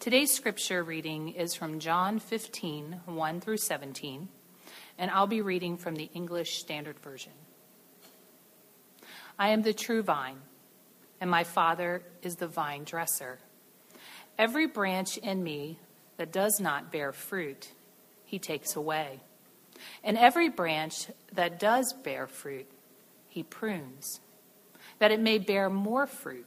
Today's scripture reading is from John 15, 1 through 17, and I'll be reading from the English Standard Version. I am the true vine, and my Father is the vine dresser. Every branch in me that does not bear fruit, he takes away. And every branch that does bear fruit, he prunes, that it may bear more fruit.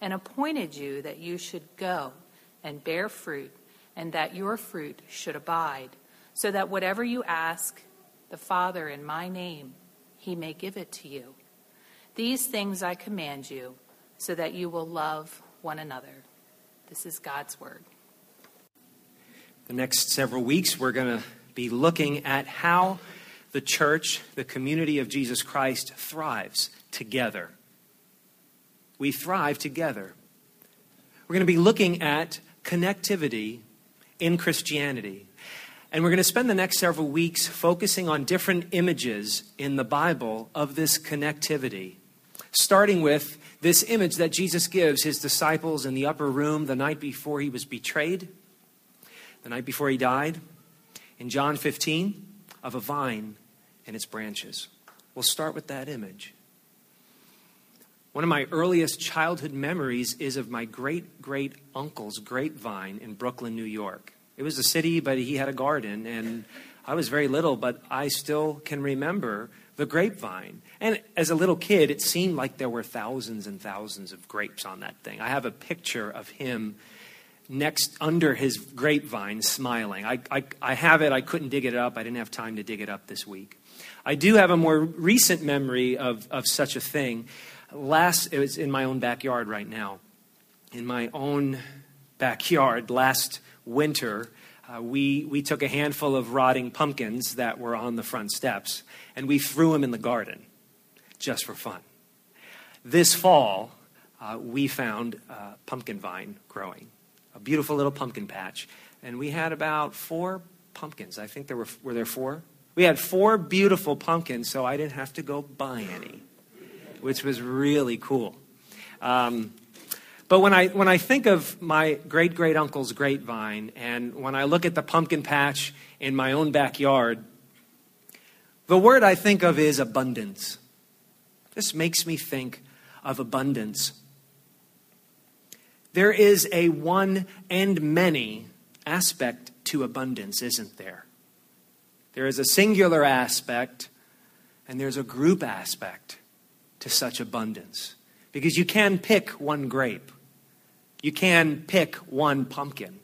and appointed you that you should go and bear fruit, and that your fruit should abide, so that whatever you ask the Father in my name, he may give it to you. These things I command you, so that you will love one another. This is God's word. The next several weeks, we're going to be looking at how the church, the community of Jesus Christ, thrives together we thrive together. We're going to be looking at connectivity in Christianity. And we're going to spend the next several weeks focusing on different images in the Bible of this connectivity. Starting with this image that Jesus gives his disciples in the upper room the night before he was betrayed, the night before he died, in John 15, of a vine and its branches. We'll start with that image. One of my earliest childhood memories is of my great great uncle's grapevine in Brooklyn, New York. It was a city, but he had a garden, and I was very little, but I still can remember the grapevine. And as a little kid, it seemed like there were thousands and thousands of grapes on that thing. I have a picture of him next under his grapevine smiling. I, I, I have it, I couldn't dig it up, I didn't have time to dig it up this week. I do have a more recent memory of, of such a thing last, it was in my own backyard right now. In my own backyard last winter, uh, we, we took a handful of rotting pumpkins that were on the front steps and we threw them in the garden just for fun. This fall, uh, we found a pumpkin vine growing, a beautiful little pumpkin patch. And we had about four pumpkins. I think there were, were there four? We had four beautiful pumpkins, so I didn't have to go buy any which was really cool. Um, but when I, when I think of my great great uncle's grapevine, and when I look at the pumpkin patch in my own backyard, the word I think of is abundance. This makes me think of abundance. There is a one and many aspect to abundance, isn't there? There is a singular aspect and there's a group aspect to such abundance. Because you can pick one grape, you can pick one pumpkin.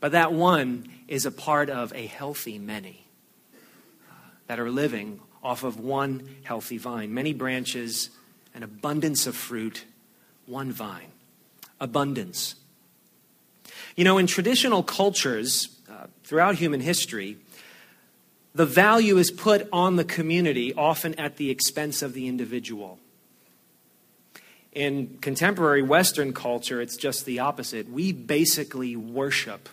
But that one is a part of a healthy many uh, that are living off of one healthy vine. Many branches, an abundance of fruit, one vine. Abundance. You know, in traditional cultures uh, throughout human history, the value is put on the community, often at the expense of the individual. In contemporary Western culture, it's just the opposite. We basically worship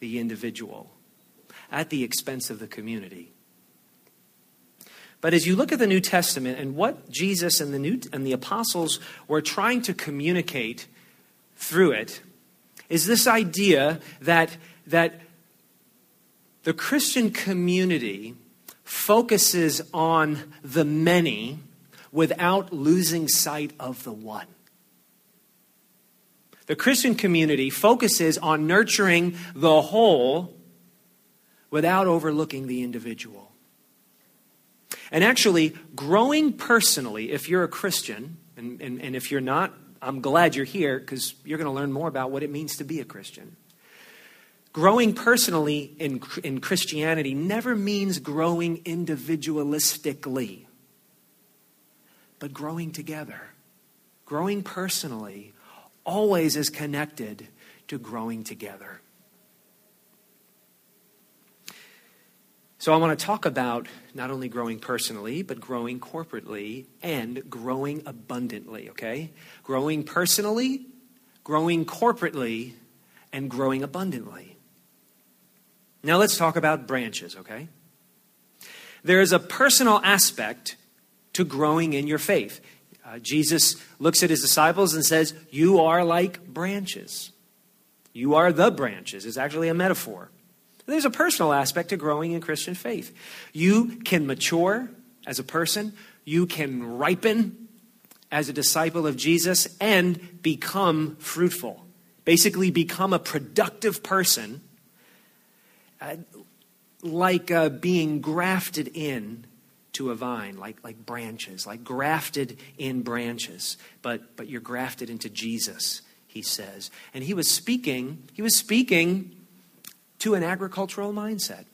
the individual at the expense of the community. But as you look at the New Testament and what Jesus and the, New, and the apostles were trying to communicate through it, is this idea that, that the Christian community focuses on the many without losing sight of the one. The Christian community focuses on nurturing the whole without overlooking the individual. And actually, growing personally, if you're a Christian, and, and, and if you're not, I'm glad you're here because you're going to learn more about what it means to be a Christian. Growing personally in, in Christianity never means growing individualistically but growing together. Growing personally always is connected to growing together. So, I want to talk about not only growing personally, but growing corporately and growing abundantly, okay? Growing personally, growing corporately, and growing abundantly. Now, let's talk about branches, okay? There is a personal aspect to growing in your faith. Uh, Jesus looks at his disciples and says, You are like branches. You are the branches. It's actually a metaphor. There's a personal aspect to growing in Christian faith. You can mature as a person, you can ripen as a disciple of Jesus, and become fruitful. Basically, become a productive person, uh, like uh, being grafted in to a vine, like, like branches, like grafted in branches. But, but you're grafted into Jesus, he says. And he was speaking, he was speaking to an agricultural mindset.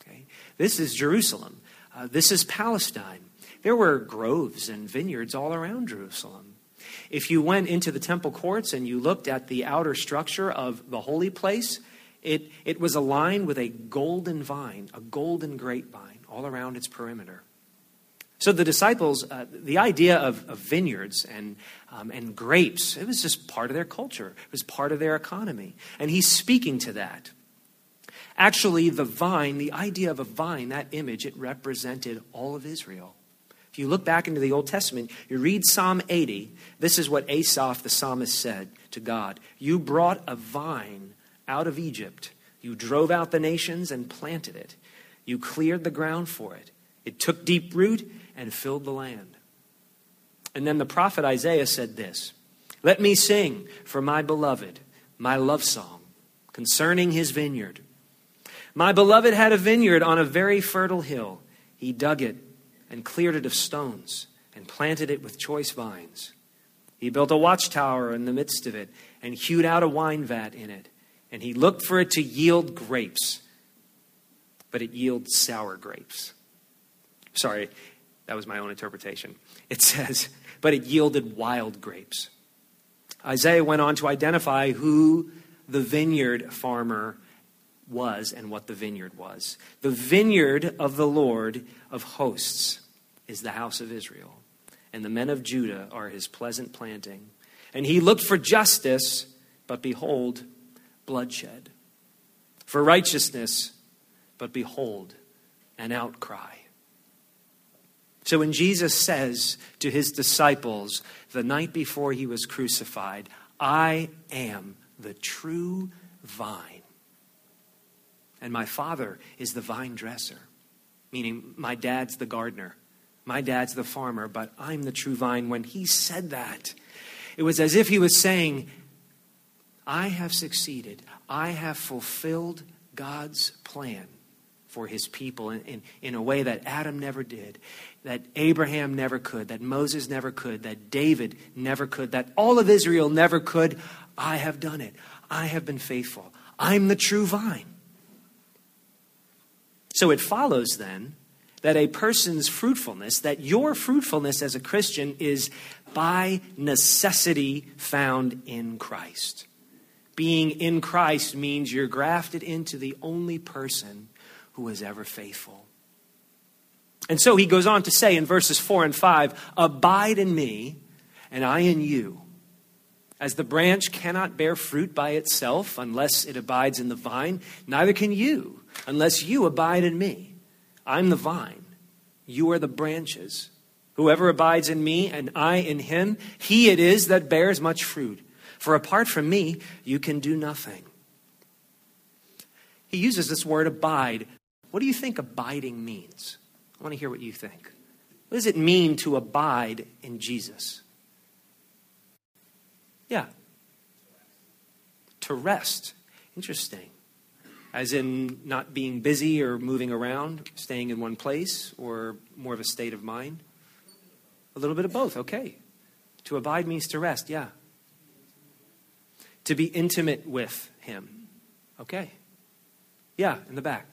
Okay? This is Jerusalem. Uh, this is Palestine. There were groves and vineyards all around Jerusalem. If you went into the temple courts and you looked at the outer structure of the holy place, it, it was aligned with a golden vine, a golden grapevine all around its perimeter. So the disciples, uh, the idea of, of vineyards and, um, and grapes, it was just part of their culture. It was part of their economy. And he's speaking to that. Actually, the vine, the idea of a vine, that image, it represented all of Israel. If you look back into the Old Testament, you read Psalm 80, this is what Asaph the psalmist said to God You brought a vine out of Egypt. You drove out the nations and planted it. You cleared the ground for it. It took deep root and filled the land. And then the prophet Isaiah said this Let me sing for my beloved my love song concerning his vineyard. My beloved had a vineyard on a very fertile hill. He dug it and cleared it of stones and planted it with choice vines. He built a watchtower in the midst of it and hewed out a wine vat in it. And he looked for it to yield grapes, but it yielded sour grapes. Sorry, that was my own interpretation. It says, but it yielded wild grapes. Isaiah went on to identify who the vineyard farmer was and what the vineyard was. The vineyard of the Lord of hosts is the house of Israel, and the men of Judah are his pleasant planting. And he looked for justice, but behold, bloodshed. For righteousness, but behold, an outcry. So when Jesus says to his disciples the night before he was crucified, I am the true vine, and my Father is the vine dresser, meaning my dad's the gardener, my dad's the farmer, but I'm the true vine. When he said that, it was as if he was saying, I have succeeded, I have fulfilled God's plan for his people in, in, in, a way that Adam never did, that Abraham never could, that Moses never could, that David never could, that all of Israel never could. I have done it. I have been faithful. I'm the true vine. So it follows then that a person's fruitfulness, that your fruitfulness as a Christian is by necessity found in Christ. Being in Christ means you're grafted into the only person who is ever faithful. And so he goes on to say in verses 4 and 5 Abide in me, and I in you. As the branch cannot bear fruit by itself unless it abides in the vine, neither can you unless you abide in me. I'm the vine, you are the branches. Whoever abides in me and I in him, he it is that bears much fruit. For apart from me, you can do nothing. He uses this word abide. What do you think abiding means? I want to hear what you think. What does it mean to abide in Jesus? Yeah. To rest. Interesting. As in not being busy or moving around, staying in one place, or more of a state of mind? A little bit of both, okay. To abide means to rest, yeah. To be intimate with Him, okay. Yeah, in the back.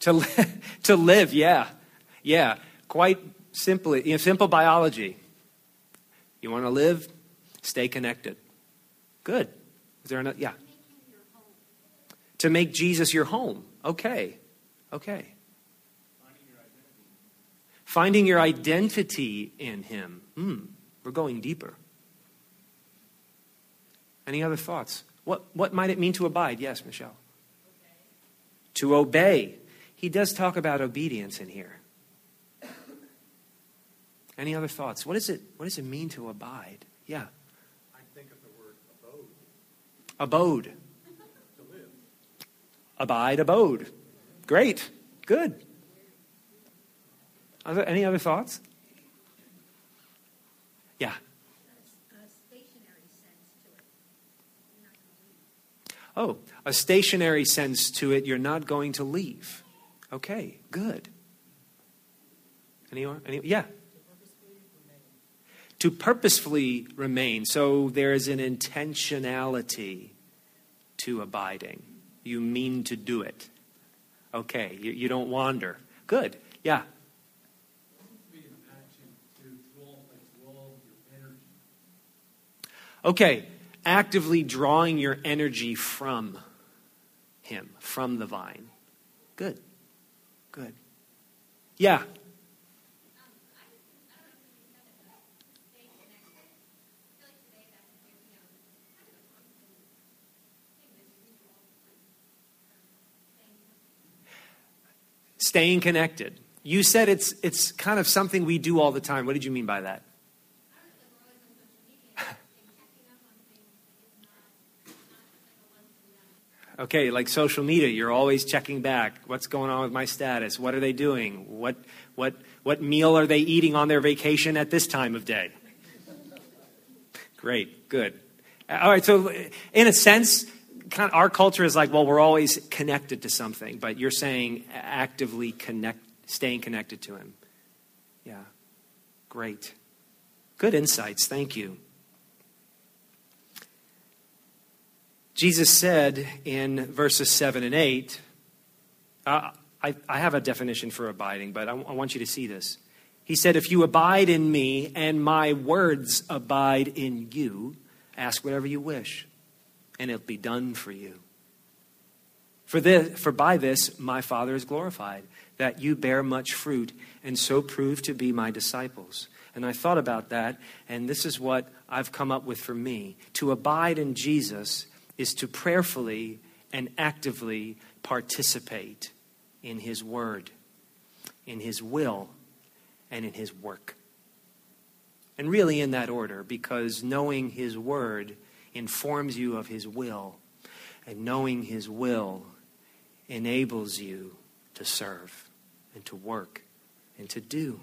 To, li- to live, yeah. Yeah, quite simply, you know, simple biology. You want to live? Stay connected. Good. Is there another? Yeah. To make Jesus your home. Okay. Okay. Finding your identity in Him. Hmm. We're going deeper. Any other thoughts? What, what might it mean to abide? Yes, Michelle. To obey. He does talk about obedience in here. Any other thoughts? What, is it, what does it mean to abide? Yeah. I think of the word abode. Abode. To live. Abide, abode. Great. Good. Are there any other thoughts? Yeah. a stationary sense to it. You're not going to leave. Oh, a stationary sense to it. You're not going to leave. Okay, good. Any? Any, yeah. To purposefully remain. So there is an intentionality to abiding. You mean to do it. Okay, you, you don't wander. Good. Yeah. Seems to be an action to draw, like draw your energy. Okay, actively drawing your energy from Him, from the vine. Good. Good. Yeah. Staying connected. You said it's, it's kind of something we do all the time. What did you mean by that? Okay, like social media, you're always checking back. What's going on with my status? What are they doing? What, what, what meal are they eating on their vacation at this time of day? Great, good. All right, so in a sense, kind of our culture is like, well, we're always connected to something, but you're saying actively connect, staying connected to Him. Yeah, great. Good insights, thank you. Jesus said in verses 7 and 8, uh, I, I, have a definition for abiding, but I, I want you to see this. He said, If you abide in me and my words abide in you, ask whatever you wish, and it'll be done for you. For, this, for by this my Father is glorified, that you bear much fruit, and so prove to be my disciples. And I thought about that, and this is what I've come up with for me. To abide in Jesus is to prayerfully and actively participate in His Word, in His will, and in His work. And really, in that order, because knowing His Word informs you of His will, and knowing His will enables you to serve and to work and to do.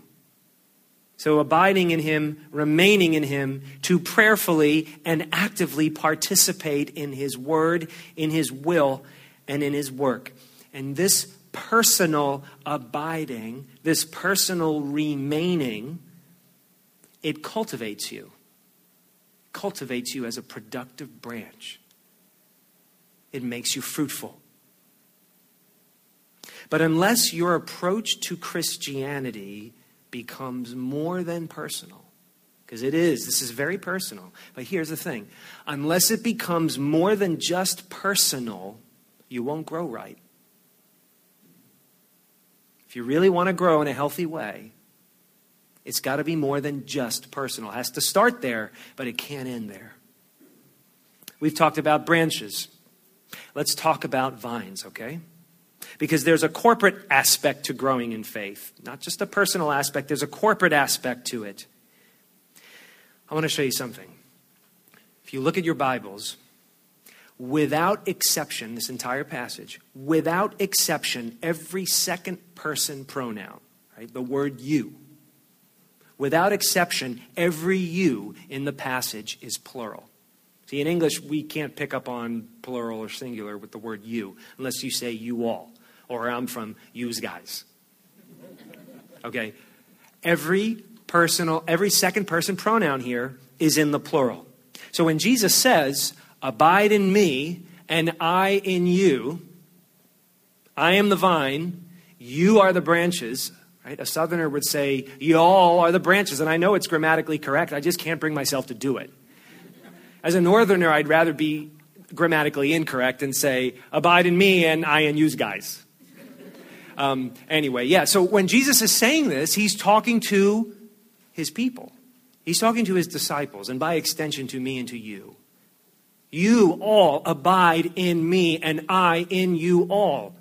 So, abiding in Him, remaining in Him, to prayerfully and actively participate in His Word, in His will, and in His work. And this personal abiding, this personal remaining, it cultivates you. Cultivates you as a productive branch. It makes you fruitful. But unless your approach to Christianity becomes more than personal, because it is, this is very personal. But here's the thing unless it becomes more than just personal, you won't grow right. If you really want to grow in a healthy way, it's got to be more than just personal. It has to start there, but it can't end there. We've talked about branches. Let's talk about vines, okay? Because there's a corporate aspect to growing in faith, not just a personal aspect, there's a corporate aspect to it. I want to show you something. If you look at your Bibles, without exception, this entire passage, without exception, every second person pronoun, right? The word you. Without exception, every you in the passage is plural. See, in English, we can't pick up on plural or singular with the word you unless you say you all, or I'm from yous guys. Okay? Every personal, every second person pronoun here is in the plural. So when Jesus says, Abide in me and I in you, I am the vine, you are the branches. Right? A southerner would say, Y'all are the branches. And I know it's grammatically correct. I just can't bring myself to do it. As a northerner, I'd rather be grammatically incorrect and say, Abide in me and I in yous guys. Um, anyway, yeah, so when Jesus is saying this, he's talking to his people. He's talking to his disciples, and by extension to me and to you. You all abide in me, and I in you all.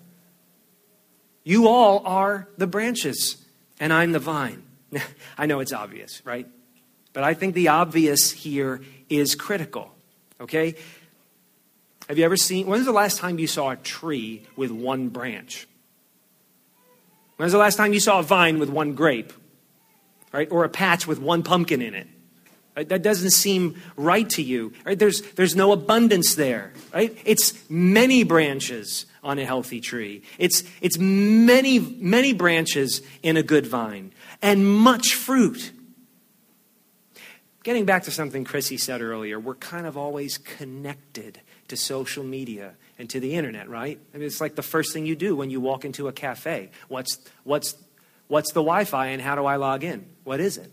You all are the branches, and I'm the vine. I know it's obvious, right? But I think the obvious here is critical, okay? Have you ever seen, when was the last time you saw a tree with one branch? When's the last time you saw a vine with one grape? Right? Or a patch with one pumpkin in it? Right? That doesn't seem right to you. Right? There's, there's no abundance there. Right? It's many branches on a healthy tree. It's, it's many, many branches in a good vine and much fruit. Getting back to something Chrissy said earlier, we're kind of always connected to social media and to the internet, right? I mean, it's like the first thing you do when you walk into a cafe. What's, what's, what's the Wi Fi and how do I log in? What is it?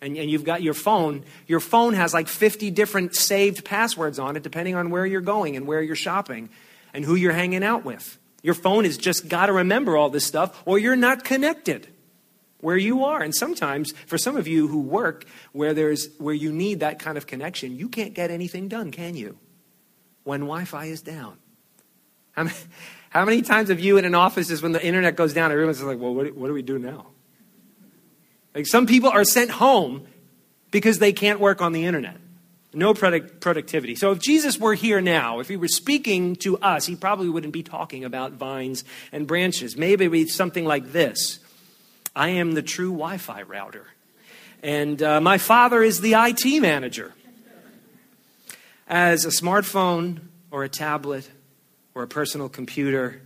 And, and you've got your phone. Your phone has like 50 different saved passwords on it, depending on where you're going and where you're shopping and who you're hanging out with. Your phone has just got to remember all this stuff, or you're not connected where you are. And sometimes, for some of you who work where, there's, where you need that kind of connection, you can't get anything done, can you? When Wi Fi is down. How many, how many, times have you in an office is when the internet goes down, everyone's like, well, what, what do we do now? Like some people are sent home because they can't work on the internet. No product, productivity. So if Jesus were here now, if he were speaking to us, he probably wouldn't be talking about vines and branches. Maybe it would be something like this I am the true Wi Fi router, and uh, my father is the IT manager. As a smartphone or a tablet or a personal computer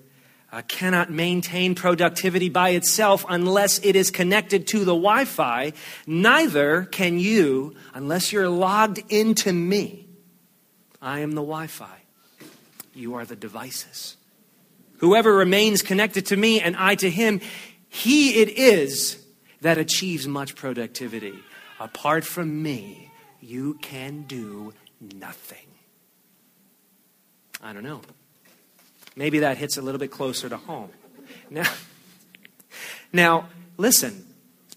uh, cannot maintain productivity by itself unless it is connected to the Wi Fi, neither can you unless you're logged into me. I am the Wi Fi. You are the devices. Whoever remains connected to me and I to him, he it is that achieves much productivity. Apart from me, you can do nothing. I don't know. Maybe that hits a little bit closer to home. Now, now listen,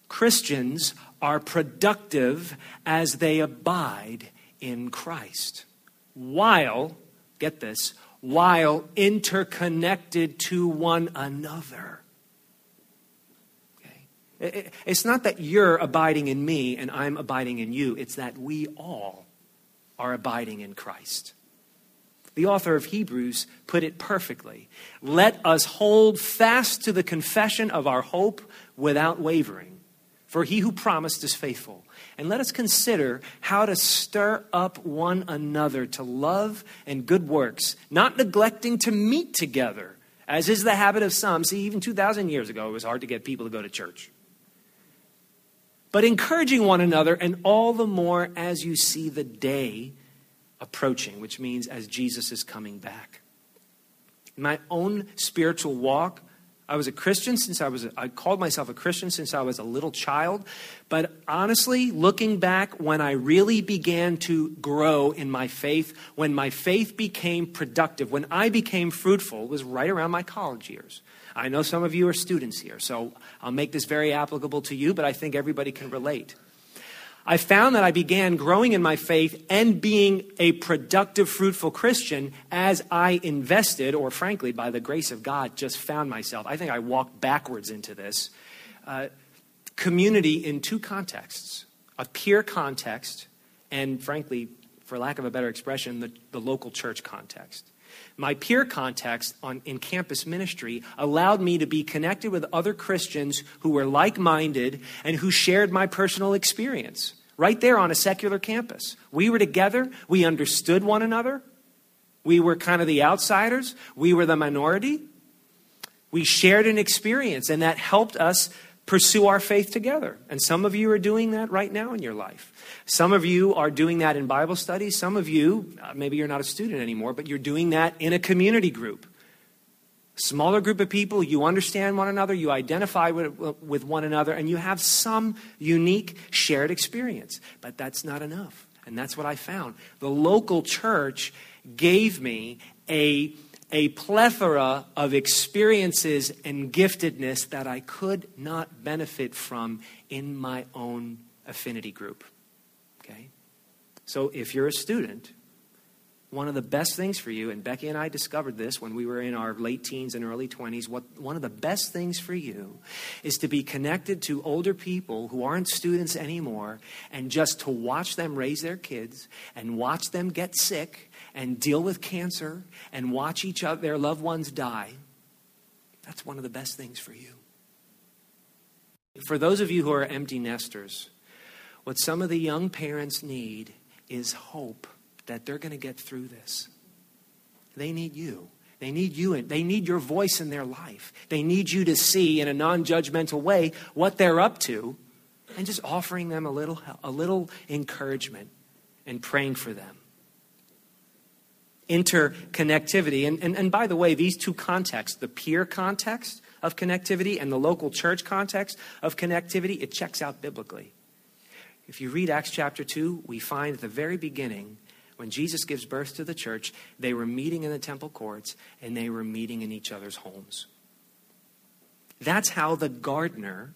Christians are productive as they abide in Christ, while, get this, while interconnected to one another. It's not that you're abiding in me and I'm abiding in you, it's that we all are abiding in Christ. The author of Hebrews put it perfectly. Let us hold fast to the confession of our hope without wavering, for he who promised is faithful. And let us consider how to stir up one another to love and good works, not neglecting to meet together, as is the habit of some. See, even 2,000 years ago, it was hard to get people to go to church. But encouraging one another, and all the more as you see the day approaching, which means as Jesus is coming back. In my own spiritual walk, I was a Christian since I was, a, I called myself a Christian since I was a little child. But honestly, looking back, when I really began to grow in my faith, when my faith became productive, when I became fruitful, was right around my college years. I know some of you are students here, so I'll make this very applicable to you, but I think everybody can relate. I found that I began growing in my faith and being a productive, fruitful Christian as I invested, or frankly, by the grace of God, just found myself. I think I walked backwards into this. Uh, community in two contexts a peer context, and frankly, for lack of a better expression, the, the local church context. My peer context on, in campus ministry allowed me to be connected with other Christians who were like minded and who shared my personal experience right there on a secular campus. We were together, we understood one another, we were kind of the outsiders, we were the minority. We shared an experience, and that helped us pursue our faith together. And some of you are doing that right now in your life. Some of you are doing that in Bible study. Some of you, uh, maybe you're not a student anymore, but you're doing that in a community group. Smaller group of people, you understand one another, you identify with, with one another, and you have some unique shared experience. But that's not enough. And that's what I found. The local church gave me a a plethora of experiences and giftedness that I could not benefit from in my own affinity group. Okay? So if you're a student, one of the best things for you, and Becky and I discovered this when we were in our late teens and early 20s, what, one of the best things for you is to be connected to older people who aren't students anymore and just to watch them raise their kids and watch them get sick and deal with cancer and watch each other, their loved ones die, that's one of the best things for you. For those of you who are empty nesters, what some of the young parents need is hope that they're going to get through this. They need you. They need you and they need your voice in their life. They need you to see in a non-judgmental way what they're up to and just offering them a little a little encouragement and praying for them interconnectivity. And, and, and by the way, these two contexts, the peer context of connectivity and the local church context of connectivity, it checks out biblically. If you read Acts chapter 2, we find at the very beginning, when Jesus gives birth to the church, they were meeting in the temple courts and they were meeting in each other's homes. That's how the gardener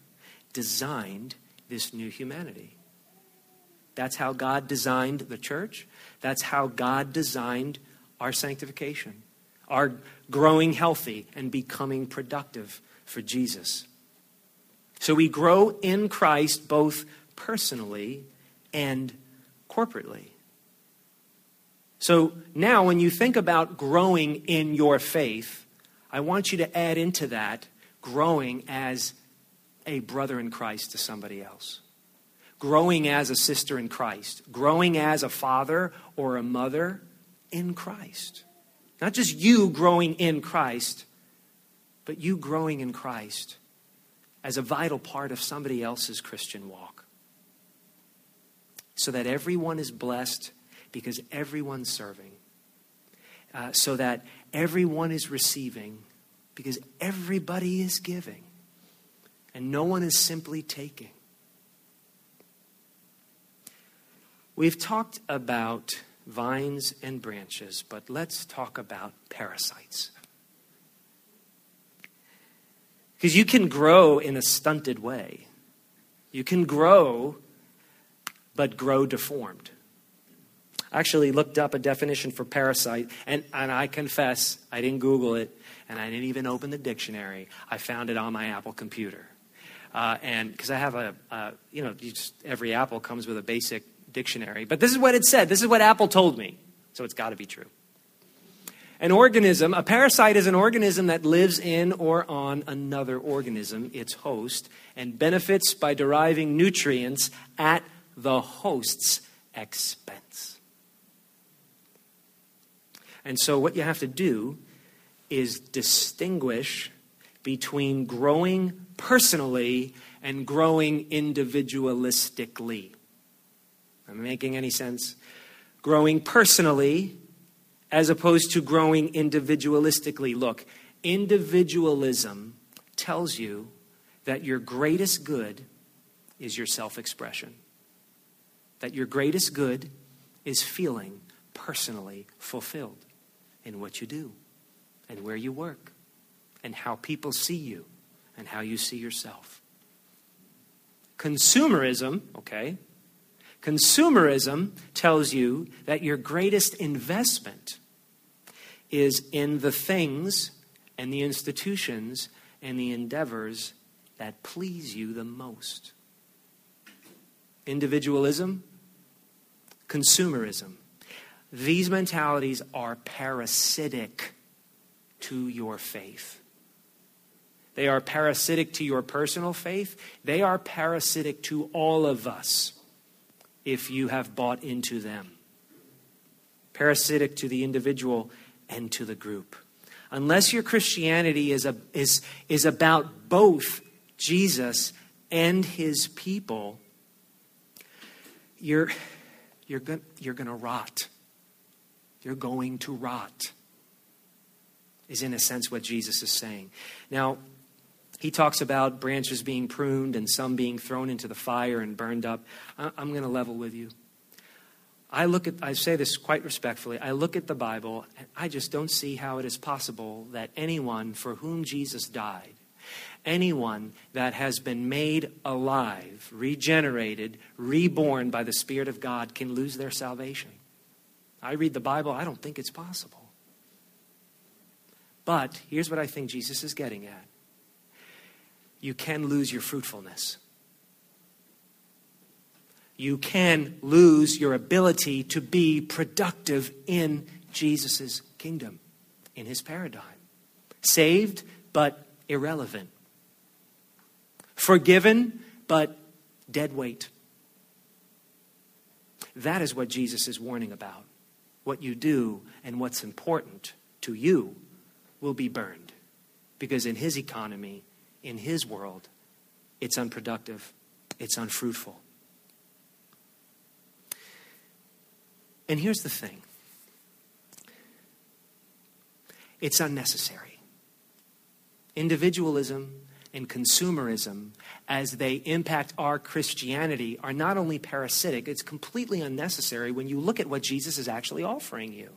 designed this new humanity. That's how God designed the church. That's how God designed our sanctification, our growing healthy and becoming productive for Jesus. So we grow in Christ both personally and corporately. So now, when you think about growing in your faith, I want you to add into that growing as a brother in Christ to somebody else, growing as a sister in Christ, growing as a father or a mother in Christ. Not just you growing in Christ, but you growing in Christ as a vital part of somebody else's Christian walk. So that everyone is blessed because everyone's serving. Uh, so that everyone is receiving because everybody is giving. And no one is simply taking. We've talked about vines and branches, but let's talk about parasites. Because you can grow in a stunted way. You can grow, but grow deformed. Actually looked up a definition for parasite, and, and I confess, I didn't Google it, and I didn't even open the dictionary. I found it on my Apple computer. Uh, and because I have a, you know, just, every Apple comes with a basic dictionary. But this is what it said. This is what Apple told me. So it's got to be true. An organism, a parasite is an organism that lives in or on another organism, its host, and benefits by deriving nutrients at the host's expense. And so, what you have to do is distinguish between growing personally and growing individualistically. Am I making any sense? Growing personally as opposed to growing individualistically. Look, individualism tells you that your greatest good is your self expression. That your greatest good is feeling personally fulfilled in what you do and where you work and how people see you and how you see yourself. Consumerism, okay, consumerism tells you that your greatest investment is in the things and the institutions and the endeavors that please you the most. Individualism, consumerism. These mentalities are parasitic to your faith. They are parasitic to your personal faith. They are parasitic to all of us if you have bought into them. Parasitic to the individual and to the group. Unless your Christianity is, a, is, is about both Jesus and his people, you're, you're going you're going to rot. You're going to rot, is in a sense what Jesus is saying. Now, he talks about branches being pruned and some being thrown into the fire and burned up. I'm going to level with you. I look at, I say this quite respectfully, I look at the Bible and I just don't see how it is possible that anyone for whom Jesus died, anyone that has been made alive, regenerated, reborn by the Spirit of God can lose their salvation. I read the Bible, I don't think it's possible. But here's what I think Jesus is getting at you can lose your fruitfulness. You can lose your ability to be productive in Jesus' kingdom, in his paradigm. Saved, but irrelevant. Forgiven, but dead weight. That is what Jesus is warning about. What you do and what's important to you will be burned. Because in his economy, in his world, it's unproductive, it's unfruitful. And here's the thing it's unnecessary. Individualism and consumerism, as they impact our Christianity, are not only parasitic, it's completely unnecessary when you look at what Jesus is actually offering you.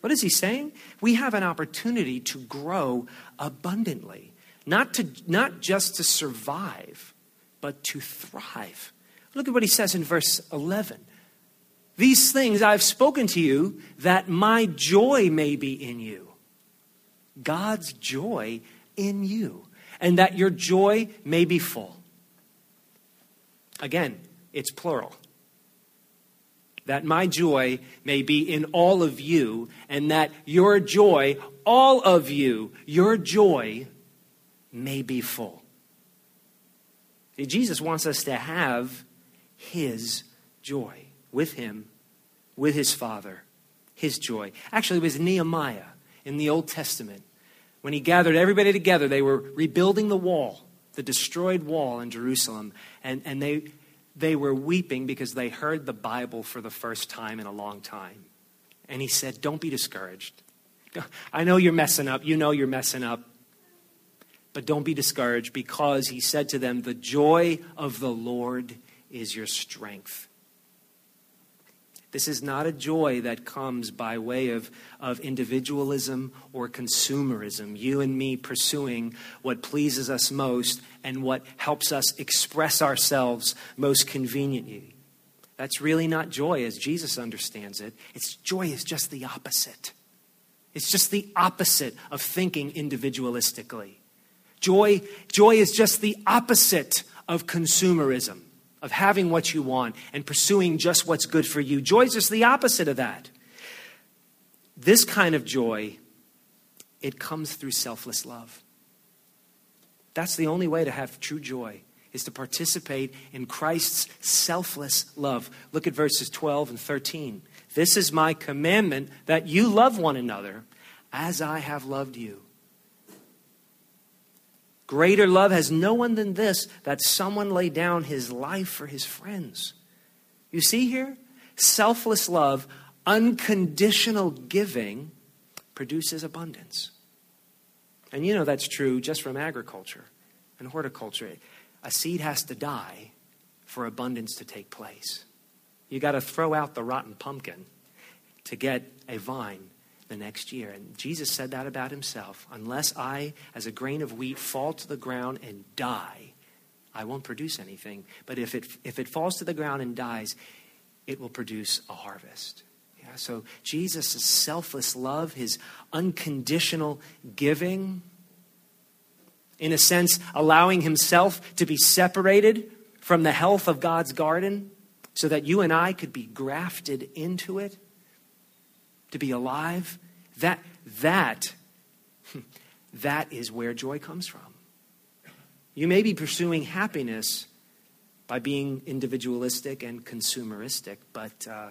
What is he saying? We have an opportunity to grow abundantly, not, to, not just to survive, but to thrive. Look at what he says in verse 11. These things I've spoken to you that my joy may be in you. God's joy in you, and that your joy may be full. Again, it's plural. That my joy may be in all of you, and that your joy, all of you, your joy may be full. See, Jesus wants us to have his joy with him, with his Father, his joy. Actually, it was Nehemiah in the Old Testament. When he gathered everybody together, they were rebuilding the wall, the destroyed wall in Jerusalem, and, and they, they were weeping because they heard the Bible for the first time in a long time. And he said, Don't be discouraged. I know you're messing up. You know you're messing up. But don't be discouraged because he said to them, The joy of the Lord is your strength. This is not a joy that comes by way of, of individualism or consumerism, you and me pursuing what pleases us most and what helps us express ourselves most conveniently. That's really not joy as Jesus understands it. It's joy is just the opposite. It's just the opposite of thinking individualistically. Joy, joy is just the opposite of consumerism of having what you want and pursuing just what's good for you. Joy is just the opposite of that. This kind of joy, it comes through selfless love. That's the only way to have true joy is to participate in Christ's selfless love. Look at verses 12 and 13. This is my commandment that you love one another as I have loved you. Greater love has no one than this that someone lay down his life for his friends. You see here? Selfless love, unconditional giving produces abundance. And you know that's true just from agriculture and horticulture. A seed has to die for abundance to take place. You got to throw out the rotten pumpkin to get a vine the next year. And Jesus said that about himself. Unless I, as a grain of wheat, fall to the ground and die, I won't produce anything. But if it, if it falls to the ground and dies, it will produce a harvest. Yeah, so Jesus' selfless love, his unconditional giving, in a sense, allowing himself to be separated from the health of God's garden so that you and I could be grafted into it, to be alive, that, that, that is where joy comes from. You may be pursuing happiness by being individualistic and consumeristic, but uh,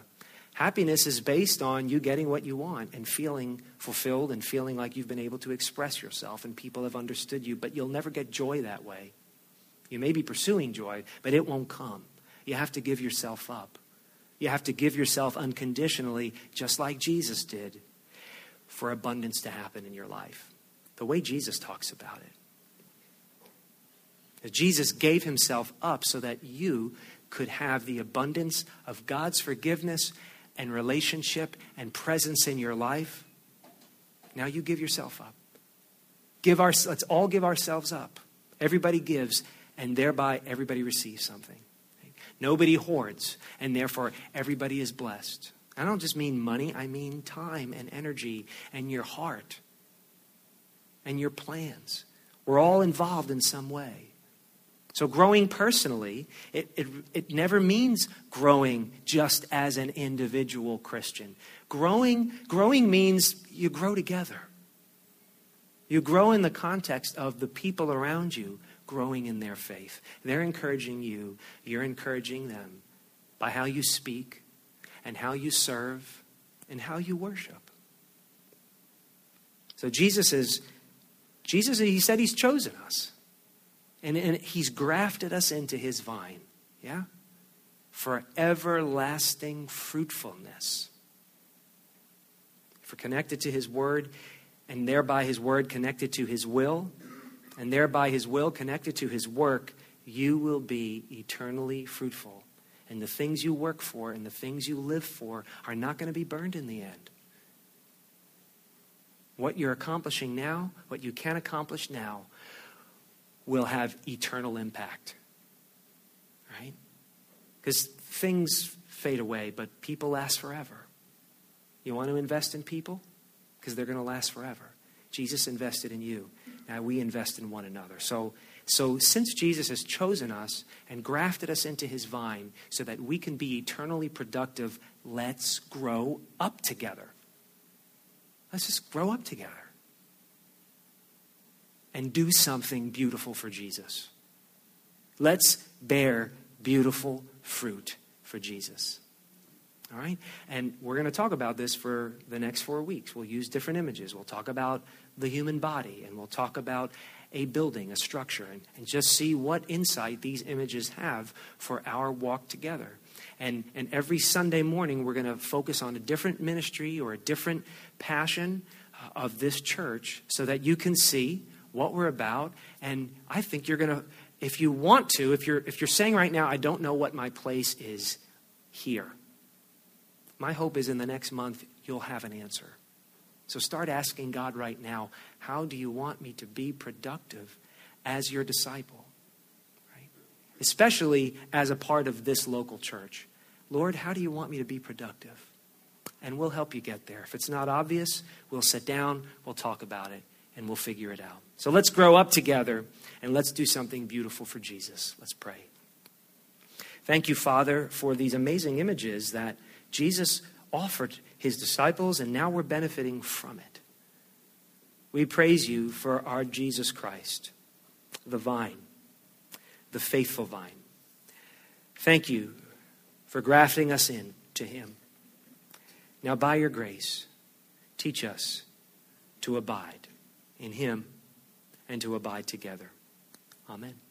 happiness is based on you getting what you want and feeling fulfilled and feeling like you've been able to express yourself and people have understood you, but you'll never get joy that way. You may be pursuing joy, but it won't come. You have to give yourself up. You have to give yourself unconditionally, just like Jesus did, for abundance to happen in your life. The way Jesus talks about it. Jesus gave himself up so that you could have the abundance of God's forgiveness and relationship and presence in your life. Now you give yourself up. Give our, let's all give ourselves up. Everybody gives, and thereby everybody receives something. Nobody hoards, and therefore everybody is blessed. I don't just mean money, I mean time and energy and your heart and your plans. We're all involved in some way. So, growing personally, it, it, it never means growing just as an individual Christian. Growing, growing means you grow together. You grow in the context of the people around you growing in their faith. They're encouraging you, you're encouraging them by how you speak and how you serve and how you worship. So Jesus is Jesus he said he's chosen us. And, and he's grafted us into his vine. Yeah? For everlasting fruitfulness. For connected to his word, and thereby his word connected to his will, and thereby his will connected to his work, you will be eternally fruitful. And the things you work for and the things you live for are not going to be burned in the end. What you're accomplishing now, what you can accomplish now, will have eternal impact. Right? Because things fade away, but people last forever. You want to invest in people? Because they're going to last forever. Jesus invested in you. Now we invest in one another. So, so since Jesus has chosen us and grafted us into his vine so that we can be eternally productive, let's grow up together. Let's just grow up together and do something beautiful for Jesus. Let's bear beautiful fruit for Jesus. All right? And we're going to talk about this for the next four weeks. We'll use different images. We'll talk about the human body, and we'll talk about a building, a structure, and, and just see what insight these images have for our walk together. And, and every Sunday morning, we're going to focus on a different ministry or a different passion uh, of this church so that you can see what we're about. And I think you're going to, if you want to, if you're, if you're saying right now, I don't know what my place is here, my hope is in the next month you'll have an answer. So start asking God right now, how do you want me to be productive as your disciple? Right? Especially as a part of this local church. Lord, how do you want me to be productive? And we'll help you get there. If it's not obvious, we'll sit down, we'll talk about it and we'll figure it out. So let's grow up together and let's do something beautiful for Jesus. Let's pray. Thank you, Father, for these amazing images that Jesus offered his disciples, and now we're benefiting from it. We praise you for our Jesus Christ, the vine, the faithful vine. Thank you for grafting us in to him. Now, by your grace, teach us to abide in him and to abide together. Amen.